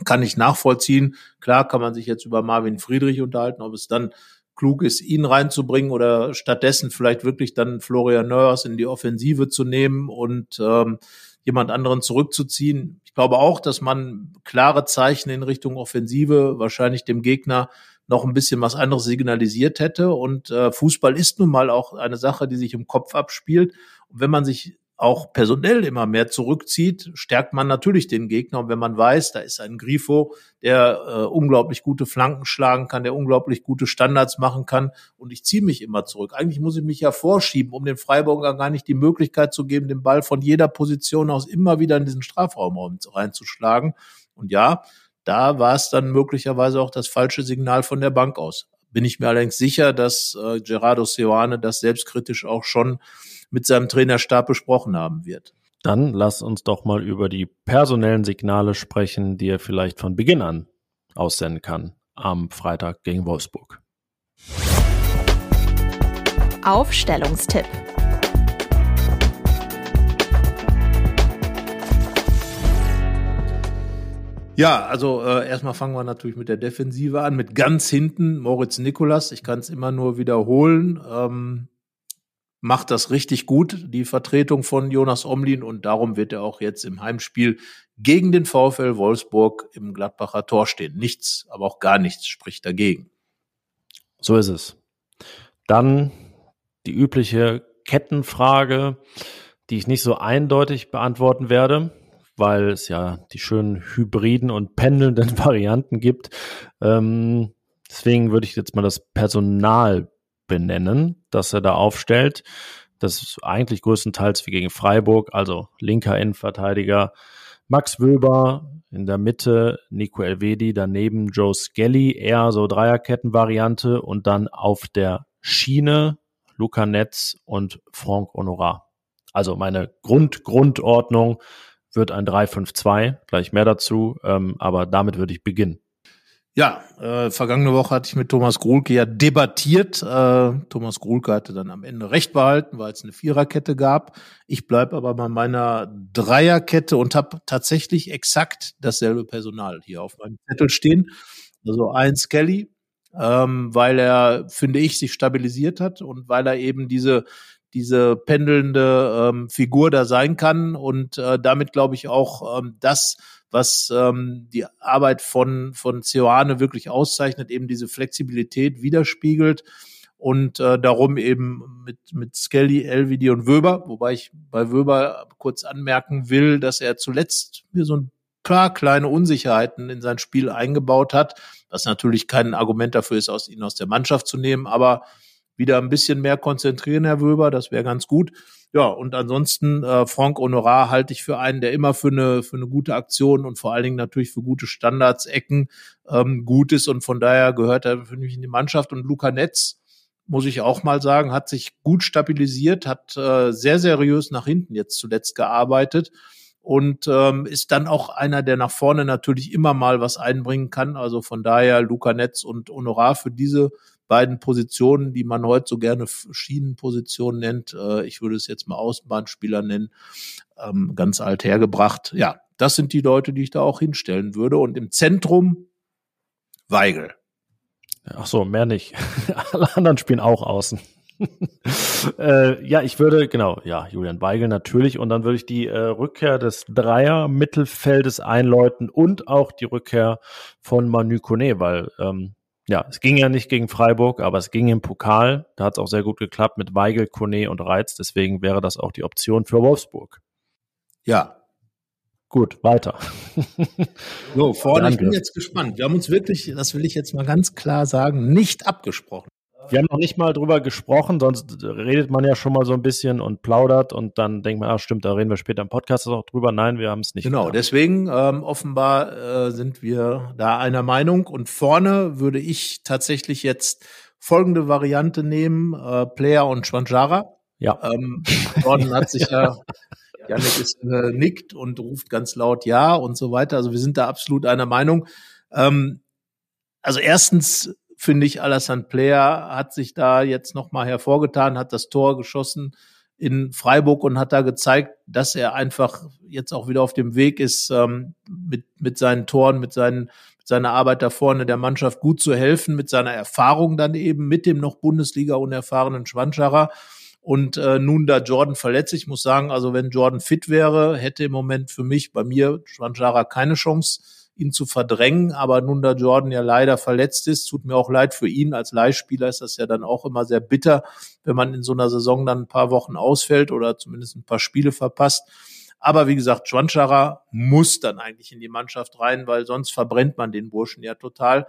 Kann ich nachvollziehen. Klar kann man sich jetzt über Marvin Friedrich unterhalten, ob es dann klug ist, ihn reinzubringen oder stattdessen vielleicht wirklich dann Florian Neuers in die Offensive zu nehmen und ähm, jemand anderen zurückzuziehen. Ich glaube auch, dass man klare Zeichen in Richtung Offensive wahrscheinlich dem Gegner noch ein bisschen was anderes signalisiert hätte. Und äh, Fußball ist nun mal auch eine Sache, die sich im Kopf abspielt. Und wenn man sich auch personell immer mehr zurückzieht, stärkt man natürlich den Gegner. Und wenn man weiß, da ist ein Grifo, der äh, unglaublich gute Flanken schlagen kann, der unglaublich gute Standards machen kann, und ich ziehe mich immer zurück. Eigentlich muss ich mich ja vorschieben, um den Freiburger gar nicht die Möglichkeit zu geben, den Ball von jeder Position aus immer wieder in diesen Strafraum reinzuschlagen. Und ja, da war es dann möglicherweise auch das falsche Signal von der Bank aus. Bin ich mir allerdings sicher, dass äh, Gerardo Seoane das selbstkritisch auch schon mit seinem Trainerstab besprochen haben wird. Dann lass uns doch mal über die personellen Signale sprechen, die er vielleicht von Beginn an aussenden kann am Freitag gegen Wolfsburg. Aufstellungstipp. Ja, also äh, erstmal fangen wir natürlich mit der Defensive an, mit ganz hinten Moritz Nikolas. Ich kann es immer nur wiederholen. Ähm, macht das richtig gut, die Vertretung von Jonas Omlin und darum wird er auch jetzt im Heimspiel gegen den VfL Wolfsburg im Gladbacher Tor stehen. Nichts, aber auch gar nichts spricht dagegen. So ist es. Dann die übliche Kettenfrage, die ich nicht so eindeutig beantworten werde, weil es ja die schönen hybriden und pendelnden Varianten gibt. Ähm, deswegen würde ich jetzt mal das Personal benennen, das er da aufstellt. Das ist eigentlich größtenteils wie gegen Freiburg, also linker Innenverteidiger Max Wöber, in der Mitte Nico Elvedi, daneben Joe Skelly, eher so Dreierkettenvariante und dann auf der Schiene Luca Netz und Franck Honorar. Also meine Grund Grundordnung wird ein 3-5-2, gleich mehr dazu, ähm, aber damit würde ich beginnen. Ja, äh, vergangene Woche hatte ich mit Thomas Grulke ja debattiert. Äh, Thomas Grulke hatte dann am Ende recht behalten, weil es eine Viererkette gab. Ich bleib aber bei meiner Dreierkette und habe tatsächlich exakt dasselbe Personal hier auf meinem Zettel stehen. Also eins Kelly, ähm, weil er, finde ich, sich stabilisiert hat und weil er eben diese diese pendelnde ähm, Figur da sein kann und äh, damit glaube ich auch ähm, das, was ähm, die Arbeit von von Ceoane wirklich auszeichnet, eben diese Flexibilität widerspiegelt und äh, darum eben mit mit Skelly, Elvidi und Wöber, wobei ich bei Wöber kurz anmerken will, dass er zuletzt mir so ein paar kleine Unsicherheiten in sein Spiel eingebaut hat, was natürlich kein Argument dafür ist, aus ihn aus der Mannschaft zu nehmen, aber wieder ein bisschen mehr konzentrieren, Herr Wöber, das wäre ganz gut. Ja, und ansonsten äh, Frank Honorar halte ich für einen, der immer für eine für eine gute Aktion und vor allen Dingen natürlich für gute Standards, Ecken ähm, gut ist und von daher gehört er für mich in die Mannschaft und Luca Netz muss ich auch mal sagen, hat sich gut stabilisiert, hat äh, sehr seriös nach hinten jetzt zuletzt gearbeitet und ähm, ist dann auch einer, der nach vorne natürlich immer mal was einbringen kann. Also von daher Luca Netz und Honorar für diese beiden Positionen, die man heute so gerne Schienenpositionen nennt. Äh, ich würde es jetzt mal Außenbahnspieler nennen, ähm, ganz alt hergebracht. Ja, das sind die Leute, die ich da auch hinstellen würde. Und im Zentrum Weigel. Ach so, mehr nicht. Alle anderen spielen auch außen. äh, ja, ich würde, genau, ja, Julian Weigel natürlich. Und dann würde ich die äh, Rückkehr des Dreier-Mittelfeldes einläuten und auch die Rückkehr von Manu Kone, weil ähm, ja, es ging ja nicht gegen Freiburg, aber es ging im Pokal. Da hat es auch sehr gut geklappt mit Weigel, Kone und Reiz. Deswegen wäre das auch die Option für Wolfsburg. Ja. Gut, weiter. so, vorne, ich bin jetzt gespannt. Wir haben uns wirklich, das will ich jetzt mal ganz klar sagen, nicht abgesprochen. Wir haben noch nicht mal drüber gesprochen, sonst redet man ja schon mal so ein bisschen und plaudert und dann denkt man, ah stimmt, da reden wir später im Podcast auch drüber. Nein, wir haben es nicht. Genau, getan. deswegen ähm, offenbar äh, sind wir da einer Meinung. Und vorne würde ich tatsächlich jetzt folgende Variante nehmen, äh, Player und Schwanjara. Ja. Ähm, Gordon hat sich ja, Janik ist, äh, nickt und ruft ganz laut Ja und so weiter. Also wir sind da absolut einer Meinung. Ähm, also erstens finde ich, Alassane Player hat sich da jetzt nochmal hervorgetan, hat das Tor geschossen in Freiburg und hat da gezeigt, dass er einfach jetzt auch wieder auf dem Weg ist, ähm, mit, mit seinen Toren, mit, seinen, mit seiner Arbeit da vorne der Mannschaft gut zu helfen, mit seiner Erfahrung dann eben mit dem noch Bundesliga unerfahrenen Schwanscherer. Und äh, nun da Jordan verletzt, ich muss sagen, also wenn Jordan fit wäre, hätte im Moment für mich bei mir Schwanschara keine Chance ihn zu verdrängen. Aber nun da Jordan ja leider verletzt ist, tut mir auch leid für ihn. Als Leihspieler ist das ja dann auch immer sehr bitter, wenn man in so einer Saison dann ein paar Wochen ausfällt oder zumindest ein paar Spiele verpasst. Aber wie gesagt, Schwanschara muss dann eigentlich in die Mannschaft rein, weil sonst verbrennt man den Burschen ja total.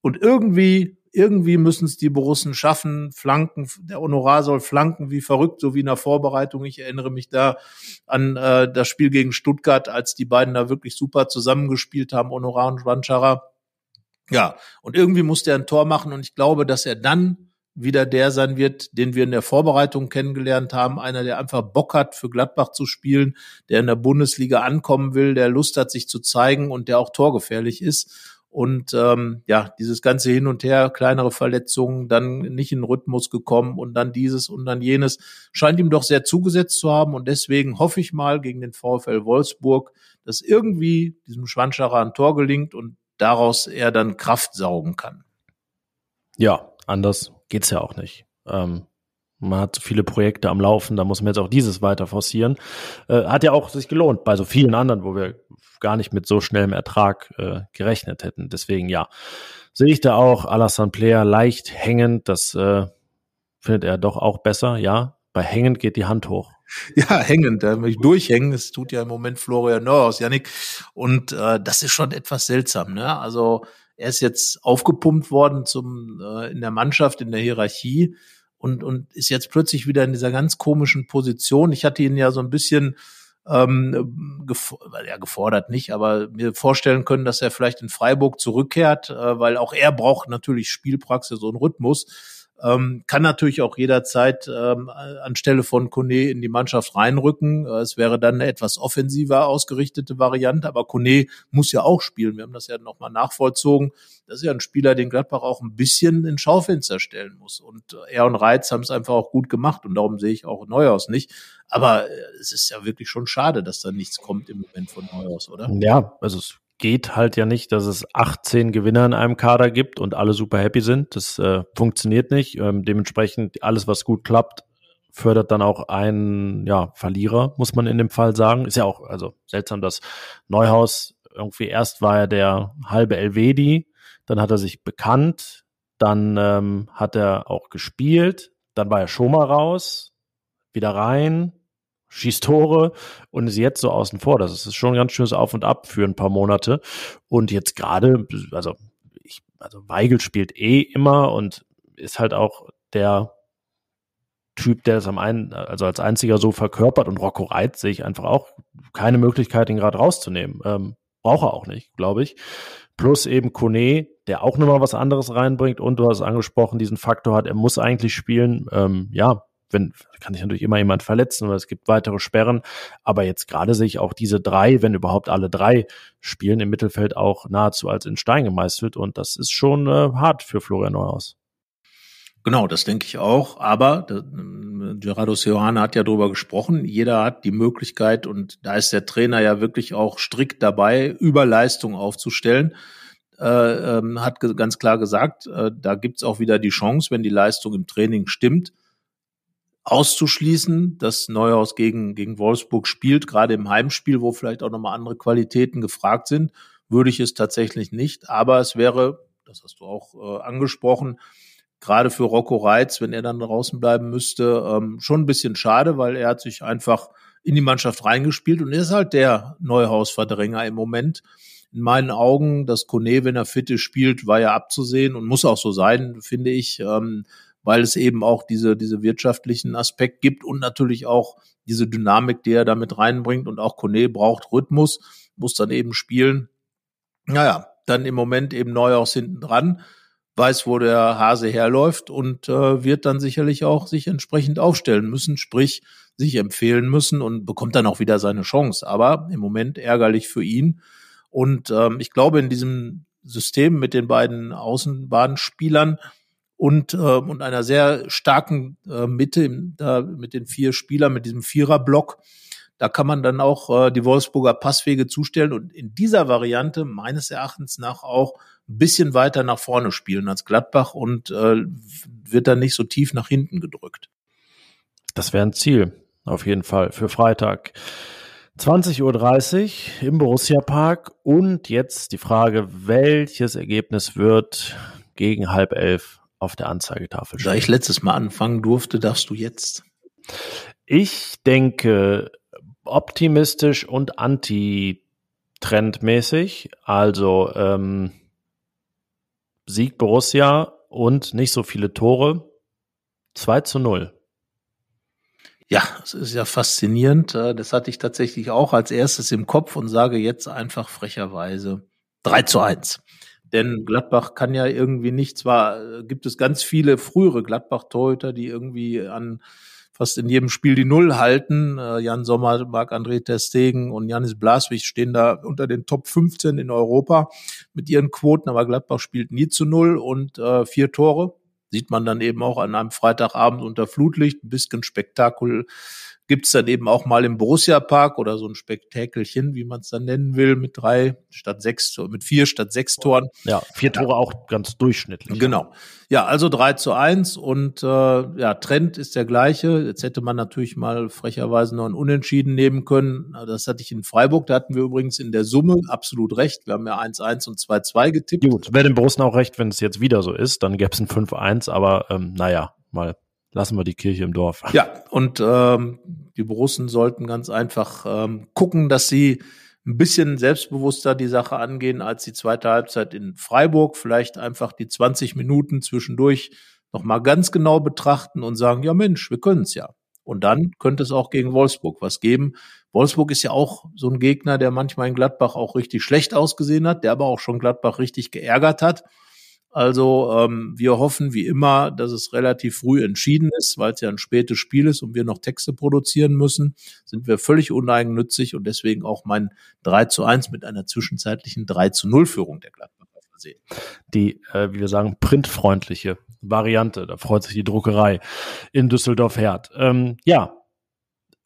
Und irgendwie irgendwie müssen es die Borussen schaffen, flanken, der Honorar soll flanken wie verrückt, so wie in der Vorbereitung. Ich erinnere mich da an äh, das Spiel gegen Stuttgart, als die beiden da wirklich super zusammengespielt haben, Honorar und Schwanschara. Ja, und irgendwie musste er ein Tor machen und ich glaube, dass er dann wieder der sein wird, den wir in der Vorbereitung kennengelernt haben. Einer, der einfach Bock hat, für Gladbach zu spielen, der in der Bundesliga ankommen will, der Lust hat, sich zu zeigen und der auch torgefährlich ist. Und ähm, ja, dieses ganze Hin und Her, kleinere Verletzungen, dann nicht in den Rhythmus gekommen und dann dieses und dann jenes, scheint ihm doch sehr zugesetzt zu haben. Und deswegen hoffe ich mal gegen den VfL Wolfsburg, dass irgendwie diesem Schwanscherer ein Tor gelingt und daraus er dann Kraft saugen kann. Ja, anders geht's ja auch nicht. Ähm, man hat so viele Projekte am Laufen, da muss man jetzt auch dieses weiter forcieren. Äh, hat ja auch sich gelohnt bei so vielen anderen, wo wir gar nicht mit so schnellem Ertrag äh, gerechnet hätten. Deswegen ja, sehe ich da auch Alassane Player leicht hängend. Das äh, findet er doch auch besser. Ja, bei hängend geht die Hand hoch. Ja, hängend, ich durchhängen. Das tut ja im Moment Florian Neuhaus, Janik. Und äh, das ist schon etwas seltsam. Ne? Also er ist jetzt aufgepumpt worden zum äh, in der Mannschaft, in der Hierarchie und, und ist jetzt plötzlich wieder in dieser ganz komischen Position. Ich hatte ihn ja so ein bisschen ähm, ja, gefordert nicht, aber mir vorstellen können, dass er vielleicht in Freiburg zurückkehrt, äh, weil auch er braucht natürlich Spielpraxis und Rhythmus. Ähm, kann natürlich auch jederzeit ähm, anstelle von Kone in die Mannschaft reinrücken. Äh, es wäre dann eine etwas offensiver ausgerichtete Variante, aber Kone muss ja auch spielen. Wir haben das ja nochmal nachvollzogen. Das ist ja ein Spieler, den Gladbach auch ein bisschen in Schaufenster stellen muss. Und äh, er und Reiz haben es einfach auch gut gemacht und darum sehe ich auch Neuhaus nicht. Aber äh, es ist ja wirklich schon schade, dass da nichts kommt im Moment von Neuhaus, oder? Ja, also es geht halt ja nicht, dass es 18 Gewinner in einem Kader gibt und alle super happy sind. Das äh, funktioniert nicht. Ähm, dementsprechend alles, was gut klappt, fördert dann auch einen ja, Verlierer, muss man in dem Fall sagen. Ist ja auch also seltsam, dass Neuhaus irgendwie erst war er der halbe Elvedi, dann hat er sich bekannt, dann ähm, hat er auch gespielt, dann war er schon mal raus, wieder rein, schießt Tore und ist jetzt so außen vor. Das ist schon ein ganz schönes Auf und Ab für ein paar Monate. Und jetzt gerade, also ich, also Weigel spielt eh immer und ist halt auch der Typ, der es am einen, also als einziger so verkörpert und Rocco Reitz sehe ich einfach auch keine Möglichkeit, ihn gerade rauszunehmen. Ähm, braucht er auch nicht, glaube ich. Plus eben Kone, der auch nochmal was anderes reinbringt und du hast angesprochen, diesen Faktor hat, er muss eigentlich spielen. Ähm, ja, wenn, kann sich natürlich immer jemand verletzen oder es gibt weitere Sperren. Aber jetzt gerade sehe ich auch diese drei, wenn überhaupt alle drei spielen im Mittelfeld auch nahezu als in Stein gemeißelt. Und das ist schon äh, hart für Florian Neuhaus. Genau, das denke ich auch. Aber äh, Gerardo Seoane hat ja darüber gesprochen. Jeder hat die Möglichkeit und da ist der Trainer ja wirklich auch strikt dabei, Überleistung aufzustellen. Äh, ähm, hat ganz klar gesagt, äh, da gibt's auch wieder die Chance, wenn die Leistung im Training stimmt, auszuschließen, dass Neuhaus gegen, gegen Wolfsburg spielt, gerade im Heimspiel, wo vielleicht auch nochmal andere Qualitäten gefragt sind, würde ich es tatsächlich nicht. Aber es wäre, das hast du auch äh, angesprochen, gerade für Rocco Reitz, wenn er dann draußen bleiben müsste, ähm, schon ein bisschen schade, weil er hat sich einfach in die Mannschaft reingespielt und ist halt der Neuhaus-Verdränger im Moment. In meinen Augen, dass Kone, wenn er fit ist, spielt, war ja abzusehen und muss auch so sein, finde ich. Ähm, weil es eben auch diese, diese wirtschaftlichen Aspekt gibt und natürlich auch diese Dynamik, die er damit reinbringt. Und auch Kone braucht Rhythmus, muss dann eben spielen. Naja, dann im Moment eben neu aus hinten dran, weiß, wo der Hase herläuft und äh, wird dann sicherlich auch sich entsprechend aufstellen müssen, sprich sich empfehlen müssen und bekommt dann auch wieder seine Chance. Aber im Moment ärgerlich für ihn. Und ähm, ich glaube, in diesem System mit den beiden Außenbahnspielern und, äh, und einer sehr starken äh, Mitte da mit den vier Spielern, mit diesem Viererblock. Da kann man dann auch äh, die Wolfsburger Passwege zustellen und in dieser Variante meines Erachtens nach auch ein bisschen weiter nach vorne spielen als Gladbach und äh, wird dann nicht so tief nach hinten gedrückt. Das wäre ein Ziel, auf jeden Fall, für Freitag. 20.30 Uhr im Borussia Park und jetzt die Frage, welches Ergebnis wird gegen halb elf auf der Anzeigetafel steht. Da ich letztes Mal anfangen durfte, darfst du jetzt. Ich denke optimistisch und anti-trendmäßig. Also ähm, Sieg Borussia und nicht so viele Tore. 2 zu 0. Ja, es ist ja faszinierend. Äh, das hatte ich tatsächlich auch als erstes im Kopf und sage jetzt einfach frecherweise 3 zu 1. Denn Gladbach kann ja irgendwie nicht, zwar äh, gibt es ganz viele frühere Gladbach-Torhüter, die irgendwie an fast in jedem Spiel die Null halten. Äh, Jan Sommer, Marc-André Terstegen und Janis Blaswig stehen da unter den Top 15 in Europa mit ihren Quoten, aber Gladbach spielt nie zu Null und äh, vier Tore. Sieht man dann eben auch an einem Freitagabend unter Flutlicht, ein bisschen Spektakel gibt's dann eben auch mal im Borussia Park oder so ein Spektakelchen, wie man es dann nennen will, mit drei statt sechs, mit vier statt sechs Toren. Ja, vier Tore ja. auch ganz durchschnittlich. Genau. Ja, also drei zu eins und äh, ja, Trend ist der gleiche. Jetzt hätte man natürlich mal frecherweise noch ein Unentschieden nehmen können. Das hatte ich in Freiburg, da hatten wir übrigens in der Summe absolut recht. Wir haben ja 1-1 und 2-2 getippt. Gut, wäre dem Borussen auch recht, wenn es jetzt wieder so ist, dann gäbe es ein 5-1, aber ähm, naja, mal lassen wir die Kirche im Dorf. Ja, und ähm, die Borussen sollten ganz einfach ähm, gucken, dass sie ein bisschen selbstbewusster die Sache angehen als die zweite Halbzeit in Freiburg. Vielleicht einfach die 20 Minuten zwischendurch nochmal ganz genau betrachten und sagen, ja Mensch, wir können es ja. Und dann könnte es auch gegen Wolfsburg was geben. Wolfsburg ist ja auch so ein Gegner, der manchmal in Gladbach auch richtig schlecht ausgesehen hat, der aber auch schon Gladbach richtig geärgert hat. Also ähm, wir hoffen wie immer, dass es relativ früh entschieden ist, weil es ja ein spätes Spiel ist und wir noch Texte produzieren müssen, sind wir völlig uneigennützig und deswegen auch mein 3 zu 1 mit einer zwischenzeitlichen 3 zu 0 Führung der Gladbacher versehen. Die, äh, wie wir sagen, printfreundliche Variante, da freut sich die Druckerei in Düsseldorf-Herd. Ähm, ja,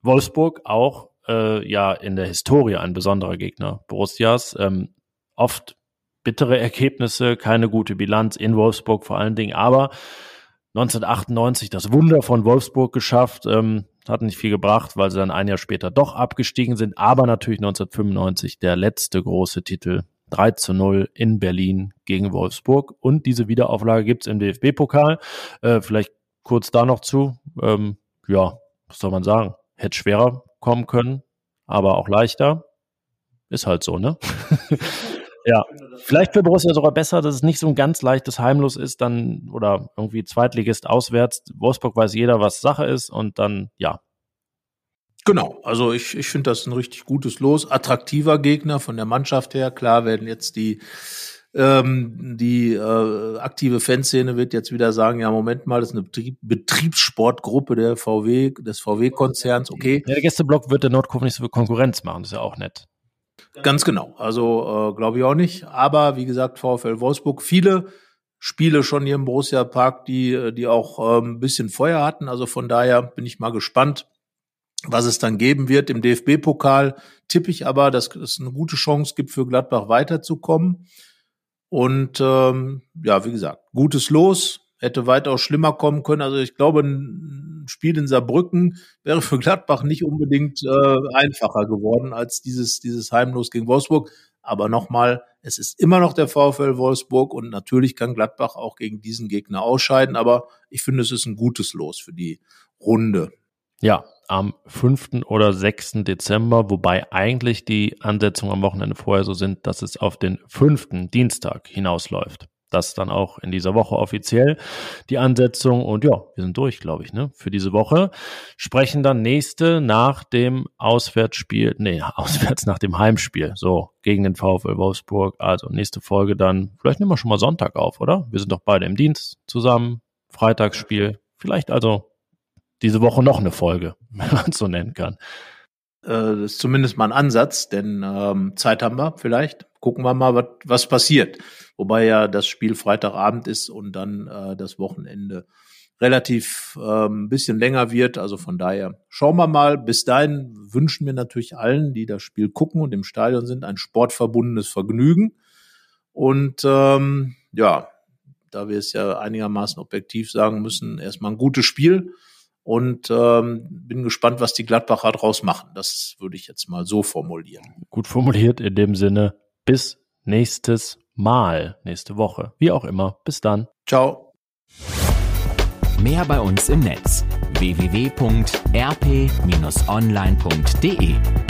Wolfsburg auch äh, ja in der Historie ein besonderer Gegner Borussias. Ähm, oft bittere Ergebnisse, keine gute Bilanz in Wolfsburg vor allen Dingen, aber 1998 das Wunder von Wolfsburg geschafft. Ähm, hat nicht viel gebracht, weil sie dann ein Jahr später doch abgestiegen sind. Aber natürlich 1995 der letzte große Titel. 3 zu 0 in Berlin gegen Wolfsburg. Und diese Wiederauflage gibt's im DFB-Pokal. Äh, vielleicht kurz da noch zu. Ähm, ja, was soll man sagen? Hätte schwerer kommen können, aber auch leichter. Ist halt so, ne? ja. Vielleicht für Borussia sogar besser, dass es nicht so ein ganz leichtes Heimlos ist, dann oder irgendwie Zweitligist auswärts. Wolfsburg weiß jeder, was Sache ist und dann, ja. Genau, also ich, ich finde das ein richtig gutes Los. Attraktiver Gegner von der Mannschaft her. Klar werden jetzt die ähm, die äh, aktive Fanszene wird jetzt wieder sagen, ja, Moment mal, das ist eine Betrieb Betriebssportgruppe der VW, des VW-Konzerns, okay. Ja, der Gästeblock wird der Nordkurve nicht so viel Konkurrenz machen, das ist ja auch nett. Ganz genau. Also äh, glaube ich auch nicht. Aber wie gesagt, VfL Wolfsburg, viele Spiele schon hier im Borussia Park, die, die auch ähm, ein bisschen Feuer hatten. Also von daher bin ich mal gespannt, was es dann geben wird. Im DFB-Pokal tippe ich aber, dass es eine gute Chance gibt für Gladbach weiterzukommen. Und ähm, ja, wie gesagt, gutes Los, hätte weitaus schlimmer kommen können. Also ich glaube, ein Spiel in Saarbrücken wäre für Gladbach nicht unbedingt äh, einfacher geworden als dieses, dieses Heimlos gegen Wolfsburg. Aber nochmal, es ist immer noch der VfL Wolfsburg und natürlich kann Gladbach auch gegen diesen Gegner ausscheiden. Aber ich finde, es ist ein gutes Los für die Runde. Ja, am 5. oder 6. Dezember, wobei eigentlich die Ansetzungen am Wochenende vorher so sind, dass es auf den 5. Dienstag hinausläuft. Das dann auch in dieser Woche offiziell die Ansetzung. Und ja, wir sind durch, glaube ich, ne, für diese Woche. Sprechen dann nächste nach dem Auswärtsspiel, nee, auswärts nach dem Heimspiel, so, gegen den VfL Wolfsburg. Also nächste Folge dann, vielleicht nehmen wir schon mal Sonntag auf, oder? Wir sind doch beide im Dienst zusammen. Freitagsspiel. Vielleicht also diese Woche noch eine Folge, wenn man es so nennen kann. Äh, das ist zumindest mal ein Ansatz, denn ähm, Zeit haben wir vielleicht. Gucken wir mal, was, was passiert. Wobei ja das Spiel Freitagabend ist und dann äh, das Wochenende relativ ähm, bisschen länger wird. Also von daher schauen wir mal. Bis dahin wünschen wir natürlich allen, die das Spiel gucken und im Stadion sind, ein sportverbundenes Vergnügen. Und ähm, ja, da wir es ja einigermaßen objektiv sagen müssen, erstmal ein gutes Spiel und ähm, bin gespannt, was die Gladbacher draus machen. Das würde ich jetzt mal so formulieren. Gut formuliert in dem Sinne. Bis nächstes Mal, nächste Woche. Wie auch immer. Bis dann. Ciao. Mehr bei uns im Netz www.rp-online.de